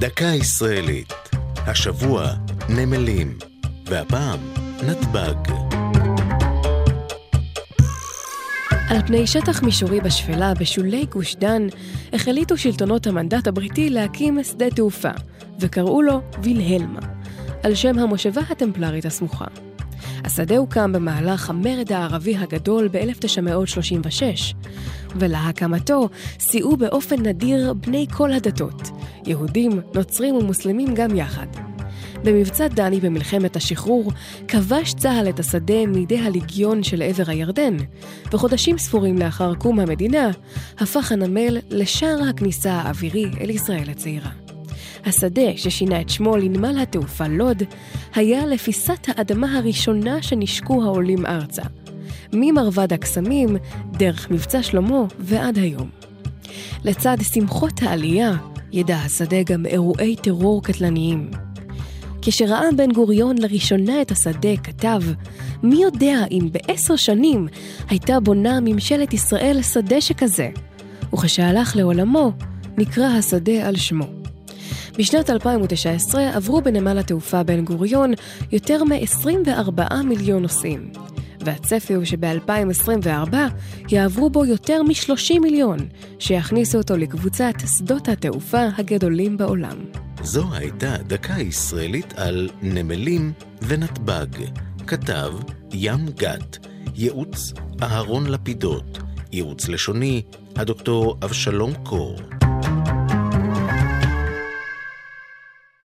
דקה ישראלית. השבוע נמלים, והפעם נתב"ג. על פני שטח מישורי בשפלה, בשולי גוש דן, החליטו שלטונות המנדט הבריטי להקים שדה תעופה, וקראו לו וילהלמה, על שם המושבה הטמפלרית הסמוכה. השדה הוקם במהלך המרד הערבי הגדול ב-1936, ולהקמתו סייעו באופן נדיר בני כל הדתות, יהודים, נוצרים ומוסלמים גם יחד. במבצע דני במלחמת השחרור, כבש צה"ל את השדה מידי הליגיון של עבר הירדן, וחודשים ספורים לאחר קום המדינה, הפך הנמל לשער הכניסה האווירי אל ישראל הצעירה. השדה ששינה את שמו לנמל התעופה לוד, היה לפיסת האדמה הראשונה שנשקו העולים ארצה. ממרבד הקסמים, דרך מבצע שלמה ועד היום. לצד שמחות העלייה, ידע השדה גם אירועי טרור קטלניים. כשראה בן גוריון לראשונה את השדה, כתב, מי יודע אם בעשר שנים הייתה בונה ממשלת ישראל שדה שכזה? וכשהלך לעולמו, נקרא השדה על שמו. בשנת 2019 עברו בנמל התעופה בן גוריון יותר מ-24 מיליון נוסעים. והצפי הוא שב-2024 יעברו בו יותר מ-30 מיליון, שיכניסו אותו לקבוצת שדות התעופה הגדולים בעולם. זו הייתה דקה ישראלית על נמלים ונתב"ג. כתב ים גת, ייעוץ אהרון לפידות, ייעוץ לשוני הדוקטור אבשלום קור.